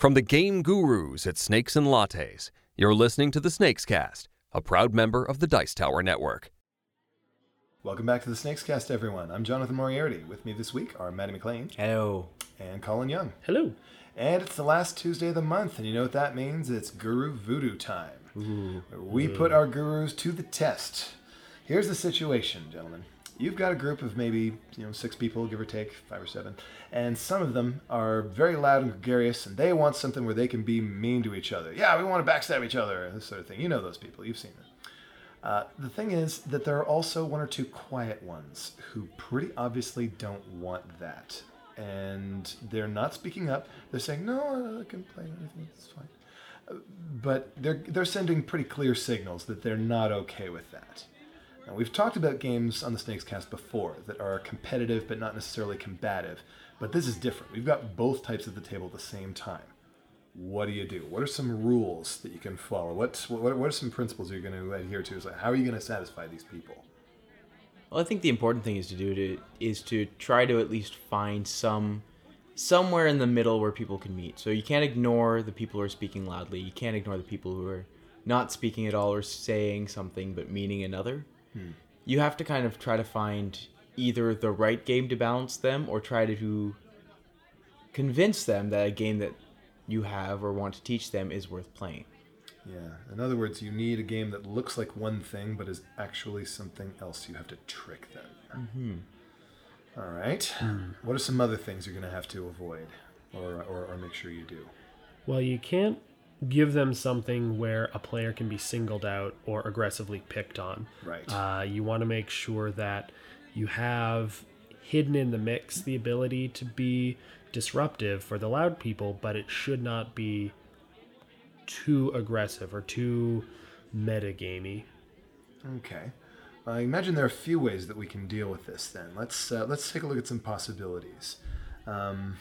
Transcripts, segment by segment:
From the game gurus at Snakes and Lattes, you're listening to the Snakes Cast, a proud member of the Dice Tower Network. Welcome back to the Snakes Cast, everyone. I'm Jonathan Moriarty. With me this week are Maddie McLean Hello. and Colin Young. Hello. And it's the last Tuesday of the month, and you know what that means? It's Guru Voodoo time. Where we put our gurus to the test. Here's the situation, gentlemen. You've got a group of maybe, you know, six people, give or take, five or seven, and some of them are very loud and gregarious, and they want something where they can be mean to each other. Yeah, we want to backstab each other, this sort of thing. You know those people, you've seen them. Uh, the thing is that there are also one or two quiet ones who pretty obviously don't want that. And they're not speaking up. They're saying, no, I can play anything, it's fine. Uh, But they're, they're sending pretty clear signals that they're not okay with that. Now, we've talked about games on the Snakes Cast before that are competitive but not necessarily combative. But this is different. We've got both types at the table at the same time what do you do? What are some rules that you can follow? What's, what, what are some principles you're going to adhere to? Like, how are you going to satisfy these people? Well, I think the important thing is to do to is to try to at least find some somewhere in the middle where people can meet. So you can't ignore the people who are speaking loudly. You can't ignore the people who are not speaking at all or saying something but meaning another. You have to kind of try to find either the right game to balance them or try to convince them that a game that you have or want to teach them is worth playing. Yeah. In other words, you need a game that looks like one thing but is actually something else. You have to trick them. Mm-hmm. right. What are some other things you're going to have to avoid or, or, or make sure you do? Well, you can't give them something where a player can be singled out or aggressively picked on. Right. Uh, you want to make sure that you have hidden in the mix the ability to be disruptive for the loud people, but it should not be too aggressive or too metagamey. Okay. I imagine there are a few ways that we can deal with this. Then let's uh, let's take a look at some possibilities. Um,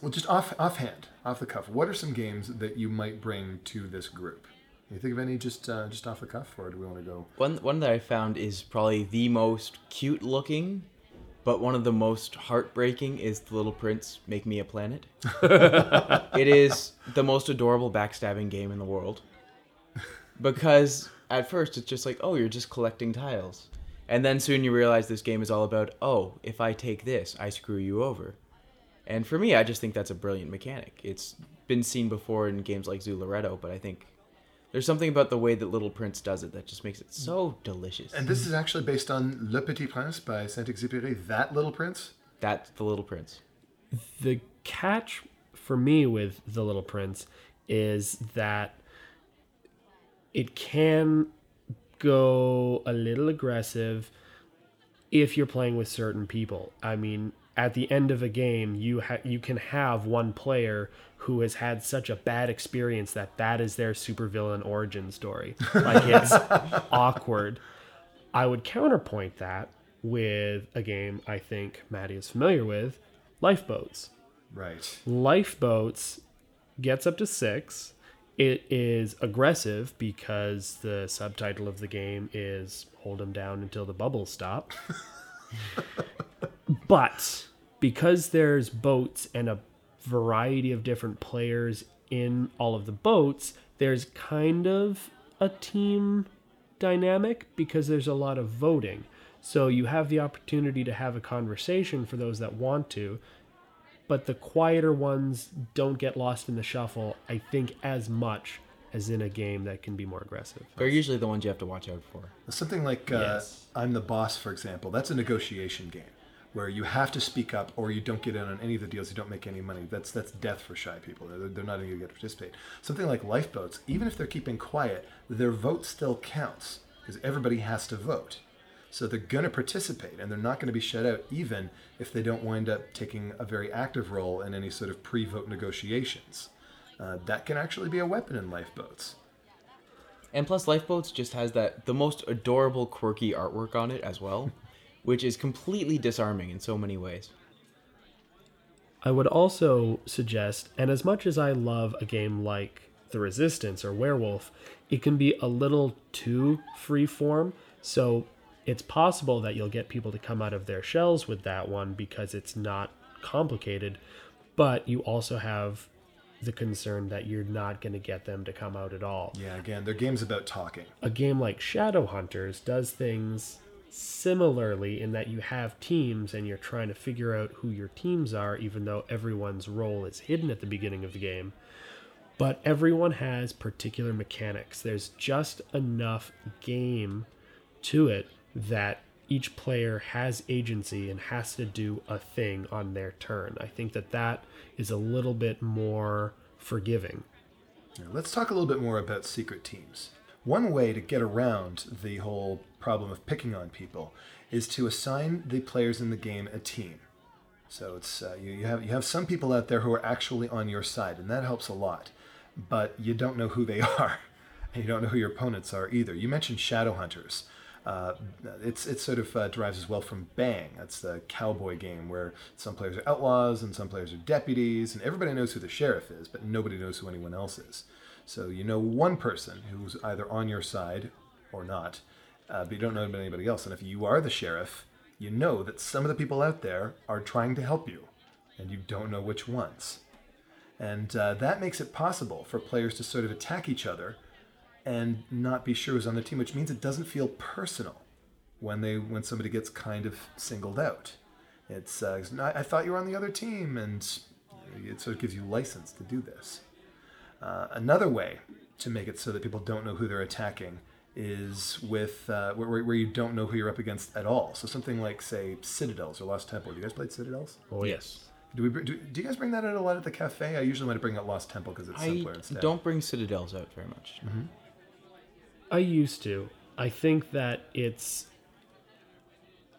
well, just off offhand, off the cuff, what are some games that you might bring to this group? Can you think of any just uh, just off the cuff, or do we want to go? One one that I found is probably the most cute looking, but one of the most heartbreaking is The Little Prince Make Me a Planet. it is the most adorable backstabbing game in the world. Because at first it's just like, oh, you're just collecting tiles. And then soon you realize this game is all about, oh, if I take this, I screw you over. And for me, I just think that's a brilliant mechanic. It's been seen before in games like Zooloretto, but I think there's something about the way that Little Prince does it that just makes it so delicious. And this is actually based on Le Petit Prince by Saint-Exupéry. That Little Prince. That's the Little Prince. The catch for me with The Little Prince is that it can go a little aggressive if you're playing with certain people. I mean, at the end of a game, you ha- you can have one player who has had such a bad experience that that is their supervillain origin story. Like it's awkward. I would counterpoint that with a game I think Maddie is familiar with, Lifeboats. Right. Lifeboats gets up to six. It is aggressive because the subtitle of the game is hold them down until the bubbles stop. but because there's boats and a variety of different players in all of the boats, there's kind of a team dynamic because there's a lot of voting. So you have the opportunity to have a conversation for those that want to, but the quieter ones don't get lost in the shuffle, I think, as much as in a game that can be more aggressive. They're usually the ones you have to watch out for. Something like uh, Yes. I'm the Boss, for example. That's a negotiation game where you have to speak up or you don't get in on any of the deals. You don't make any money. That's that's death for shy people. They're, they're not going to get to participate. Something like lifeboats. Even if they're keeping quiet, their vote still counts because everybody has to vote. So they're going to participate and they're not going to be shut out, even if they don't wind up taking a very active role in any sort of pre-vote negotiations. Uh, that can actually be a weapon in lifeboats. And plus, Lifeboats just has that the most adorable, quirky artwork on it as well, which is completely disarming in so many ways. I would also suggest, and as much as I love a game like The Resistance or Werewolf, it can be a little too free form. So it's possible that you'll get people to come out of their shells with that one because it's not complicated, but you also have the concern that you're not going to get them to come out at all. Yeah, again, their game's about talking. A game like Shadowhunters does things similarly in that you have teams and you're trying to figure out who your teams are, even though everyone's role is hidden at the beginning of the game. But everyone has particular mechanics. There's just enough game to it that each player has agency and has to do a thing on their turn. I think that that is a little bit more forgiving. Let's talk a little bit more about secret teams. One way to get around the whole problem of picking on people is to assign the players in the game a team. So it's uh, you, you have you have some people out there who are actually on your side, and that helps a lot. But you don't know who they are, and you don't know who your opponents are either. You mentioned shadow hunters. Uh, it's it sort of uh, derives as well from Bang. That's the cowboy game where some players are outlaws and some players are deputies, and everybody knows who the sheriff is, but nobody knows who anyone else is. So you know one person who's either on your side or not, uh, but you don't know about anybody else. And if you are the sheriff, you know that some of the people out there are trying to help you, and you don't know which ones. And uh, that makes it possible for players to sort of attack each other and not be sure who's on the team, which means it doesn't feel personal when they when somebody gets kind of singled out. It's uh, I thought you were on the other team, and it sort of gives you license to do this. Uh, another way to make it so that people don't know who they're attacking is with uh, where, where you don't know who you're up against at all. So something like say Citadels or Lost Temple. Do you guys played Citadels? Oh yes. Do we? Do, do you guys bring that out a lot at the cafe? I usually might bring out Lost Temple because it's I simpler instead. don't bring citadels out very much. I used to. I think that it's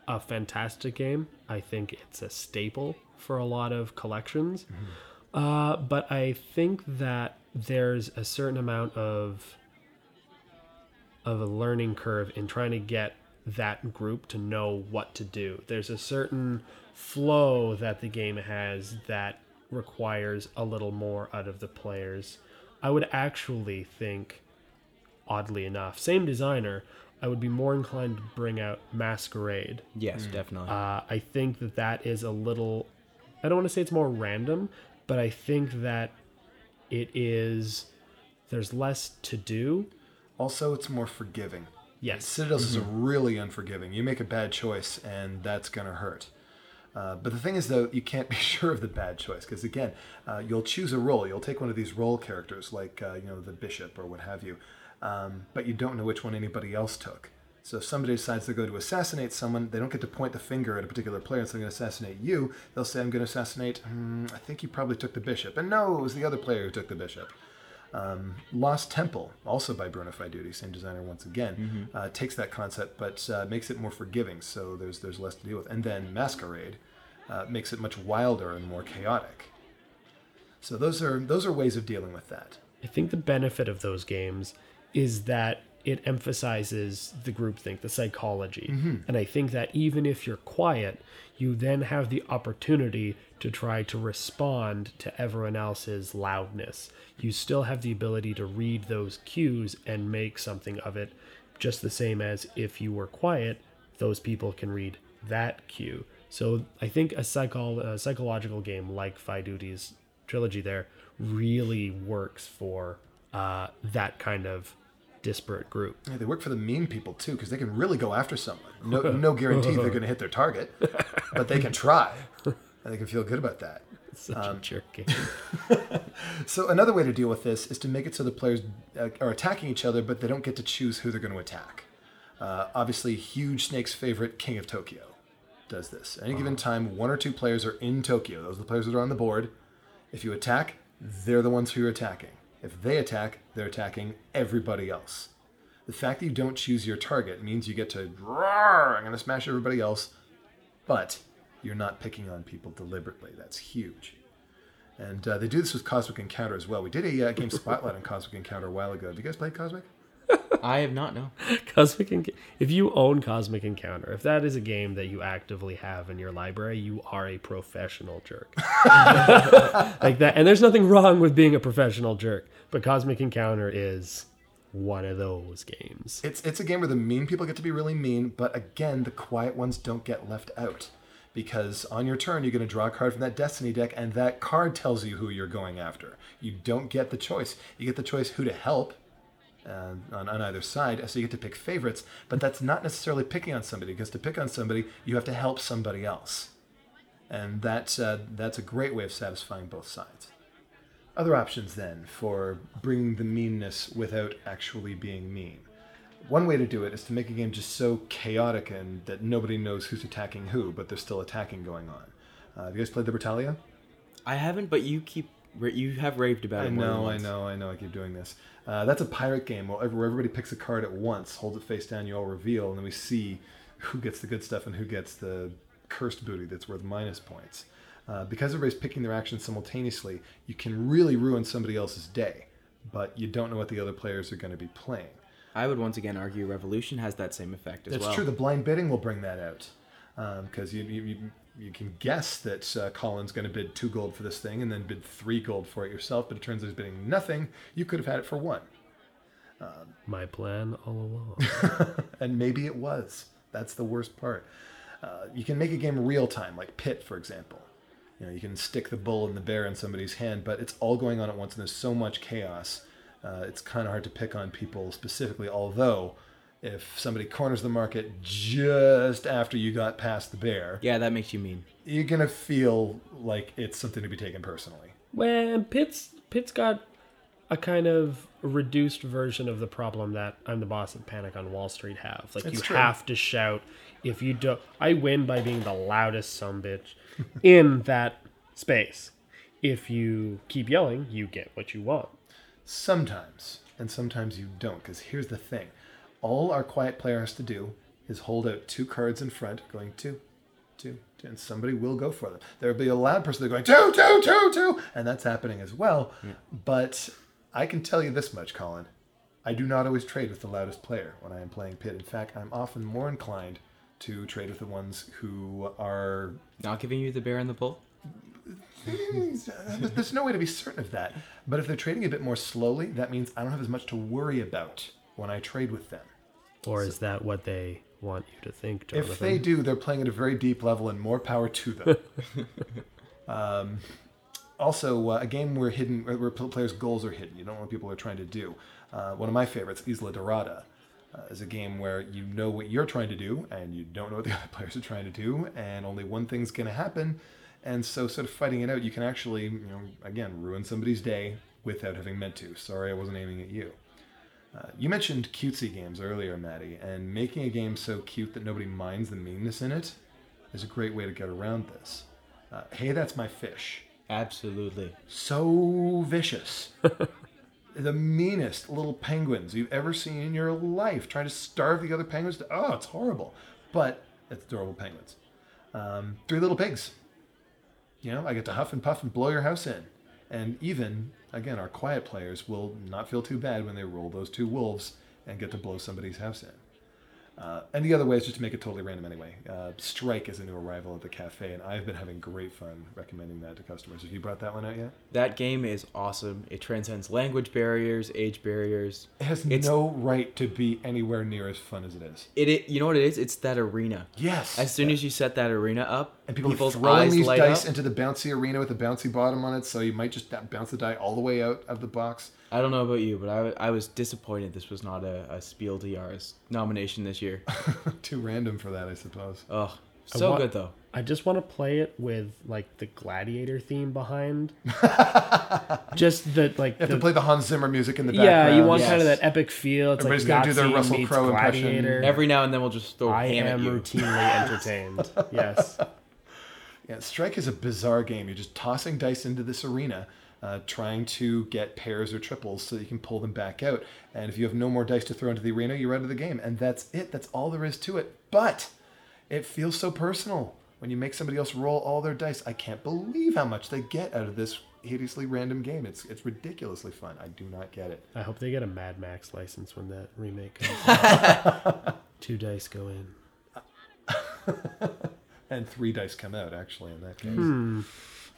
a fantastic game. I think it's a staple for a lot of collections. Uh, but I think that there's a certain amount of of a learning curve in trying to get that group to know what to do. There's a certain flow that the game has that requires a little more out of the players. I would actually think oddly enough. Same designer, I would be more inclined to bring out Masquerade. Yes, definitely. Uh, I think that that is a little. I don't want to say it's more random, but I think that it is. There's less to do. Also, it's more forgiving. Yes. Citadels is really unforgiving. You make a bad choice, and that's going to hurt. Uh, but the thing is, though, you can't be sure of the bad choice because, again, uh, you'll choose a role. You'll take one of these role characters, like uh, you know the bishop or what have you, um, but you don't know which one anybody else took. So if somebody decides to go to assassinate someone, they don't get to point the finger at a particular player and say, I'm going to assassinate you. They'll say, I'm going to assassinate, hmm, I think you probably took the bishop. And no, it was the other player who took the bishop. Um, Lost Temple, also by Bruno Faidutti, same designer once again, uh, takes that concept but uh, makes it more forgiving, so there's there's less to deal with. And then Masquerade uh, makes it much wilder and more chaotic. So those are those are ways of dealing with that. I think the benefit of those games is that it emphasizes the groupthink, the psychology. And I think that even if you're quiet, you then have the opportunity to try to respond to everyone else's loudness. You still have the ability to read those cues and make something of it, just the same as if you were quiet, those people can read that cue. So I think a, psycho- a psychological game like Faidutti's trilogy there really works for uh, that kind of disparate group. Yeah, they work for the mean people too, because they can really go after someone. No, no guarantee they're going to hit their target, but they can try, and they can feel good about that. Such a jerk game. So another way to deal with this is to make it so the players uh, are attacking each other, but they don't get to choose who they're going to attack. Uh, obviously, huge Snake's favorite, King of Tokyo, does this. At any given time, one or two players are in Tokyo. Those are the players that are on the board. If you attack, they're the ones who you're attacking. If they attack, they're attacking everybody else. The fact that you don't choose your target means you get to roar, I'm going to smash everybody else, but you're not picking on people deliberately. That's huge. And uh, they do this with Cosmic Encounter as well. We did a uh, game spotlight on Cosmic Encounter a while ago. Have you guys played Cosmic? I have not no. Cosmic Enc- if you own Cosmic Encounter, if that is a game that you actively have in your library, you are a professional jerk. like that, and there's nothing wrong with being a professional jerk, but Cosmic Encounter is one of those games. It's it's a game where the mean people get to be really mean, but again, the quiet ones don't get left out. because on your turn you're going to draw a card from that destiny deck and that card tells you who you're going after you don't get the choice you get the choice who to help uh, on, on either side so you get to pick favorites but that's not necessarily picking on somebody because to pick on somebody you have to help somebody else and that's uh, that's a great way of satisfying both sides other options then for bringing the meanness without actually being mean one way to do it is to make a game just so chaotic and that nobody knows who's attacking who, but there's still attacking going on. Uh, have you guys played the Libertalia? I haven't, but you keep you have raved about I it. more than know, I know, I know. I keep doing this. Uh, that's a pirate game where everybody picks a card at once, holds it face down, you all reveal, and then we see who gets the good stuff and who gets the cursed booty that's worth minus points. Uh, because everybody's picking their actions simultaneously, you can really ruin somebody else's day, but you don't know what the other players are going to be playing. I would once again argue Revolution has that same effect as That's well. true. The blind bidding will bring that out because you, you, you you can guess that uh, Colin's going to bid two gold for this thing and then bid three gold for it yourself, but it turns out he's bidding nothing. You could have had it for one, My plan all along. and maybe it was. That's the worst part. Uh, you can make a game real time, like Pit, for example. You know, you can stick the bull and the bear in somebody's hand, but it's all going on at once, and there's so much chaos. Uh, it's kind of hard to pick on people specifically. Although, if somebody corners the market just after you got past the bear, yeah, that makes you mean. you're gonna feel like it's something to be taken personally. When Pit's Pit's got a kind of reduced version of the problem that I'm the boss and Panic on Wall Street have. Like It's you true. have to shout. If you don't, I win by being the loudest some bitch in that space. If you keep yelling, you get what you want. Sometimes, and sometimes you don't. Because here's the thing: all our quiet player has to do is hold out two cards in front, going two, two, two, and somebody will go for them. There'll be a loud person that's going two, two, two, two, and that's happening as well. But I can tell you this much, Colin: I do not always trade with the loudest player when I am playing Pit. In fact, I'm often more inclined to trade with the ones who are Not giving you the bear and the bull. There's no way to be certain of that. But if they're trading a bit more slowly, that means I don't have as much to worry about when I trade with them. Or is that what they want you to think, Jonathan? If they do, they're playing at a very deep level, and more power to them. um, also, uh, a game where hidden, where players' goals are hidden. You don't know what people are trying to do. Uh, one of my favorites, Isla Dorada, uh, is a game where you know what you're trying to do, and you don't know what the other players are trying to do, and only one thing's going to happen. And so, sort of fighting it out, you can actually, you know, again, ruin somebody's day without having meant to. Sorry, I wasn't aiming at you. Uh, you mentioned cutesy games earlier, Maddie, and making a game so cute that nobody minds the meanness in it is a great way to get around this. Uh, hey, that's my fish. Absolutely. So vicious. the meanest little penguins you've ever seen in your life, trying to starve the other penguins. To, oh, it's horrible. But it's adorable penguins. Um, three little pigs. You know, I get to huff and puff and blow your house in. And even, again, our quiet players will not feel too bad when they roll those two wolves and get to blow somebody's house in. Uh, and the other way is just to make it totally random anyway. Uh, Strike is a new arrival at the cafe, and I've been having great fun recommending that to customers. Have you brought that one out yet? That game is awesome. It transcends language barriers, age barriers. It has It's- no right to be anywhere near as fun as it is. It, it you know what it is? It's that arena. Yes. As soon as you set that arena up, and people are throwing these dice up. into the bouncy arena with a bouncy bottom on it, so you might just bounce the die all the way out of the box. I don't know about you, but I, I was disappointed this was not a, a Spiel Jahres nomination this year. Too random for that, I suppose. Oh, so want- good though. I just want to play it with like the gladiator theme behind. just the like You have the, to play the Hans Zimmer music in the background. yeah, you want Yes. kind of that epic feel. It's Everybody's like gonna do their Russell Crowe impression. Every now and then we'll just throw I ham at am you. routinely entertained. yes. Yeah, Strike is a bizarre game. You're just tossing dice into this arena, uh, trying to get pairs or triples so you can pull them back out. And if you have no more dice to throw into the arena, you're out of the game. And that's it. That's all there is to it. But it feels so personal when you make somebody else roll all their dice. I can't believe how much they get out of this hideously random game. It's it's ridiculously fun. I do not get it. I hope they get a Mad Max license when that remake comes out. Two dice go in. And three dice come out actually in that case.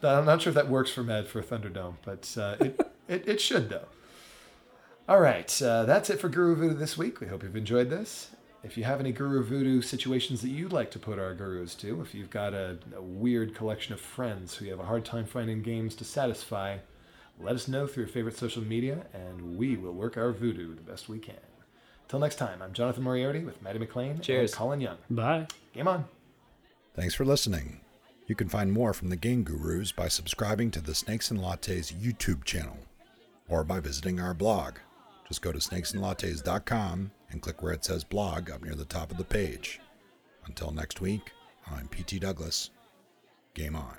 I'm not sure if that works for Mad for Thunderdome, but uh, it, it it should though. All right, uh, that's it for Guru Voodoo this week. We hope you've enjoyed this. if you have any Guru Voodoo situations that you'd like to put our gurus to, if you've got a, a weird collection of friends who you have a hard time finding games to satisfy, let us know through your favorite social media, and we will work our voodoo the best we can. Till next time, I'm Jonathan Moriarty with Maddie McLean Cheers. and Colin Young. Bye. Game on. Thanks for listening. You can find more from the Game Gurus by subscribing to the Snakes and Lattes YouTube channel or by visiting our blog. Just go to snakesandlattes.com and click where it says blog up near the top of the page. Until next week, I'm PT Douglas. Game on.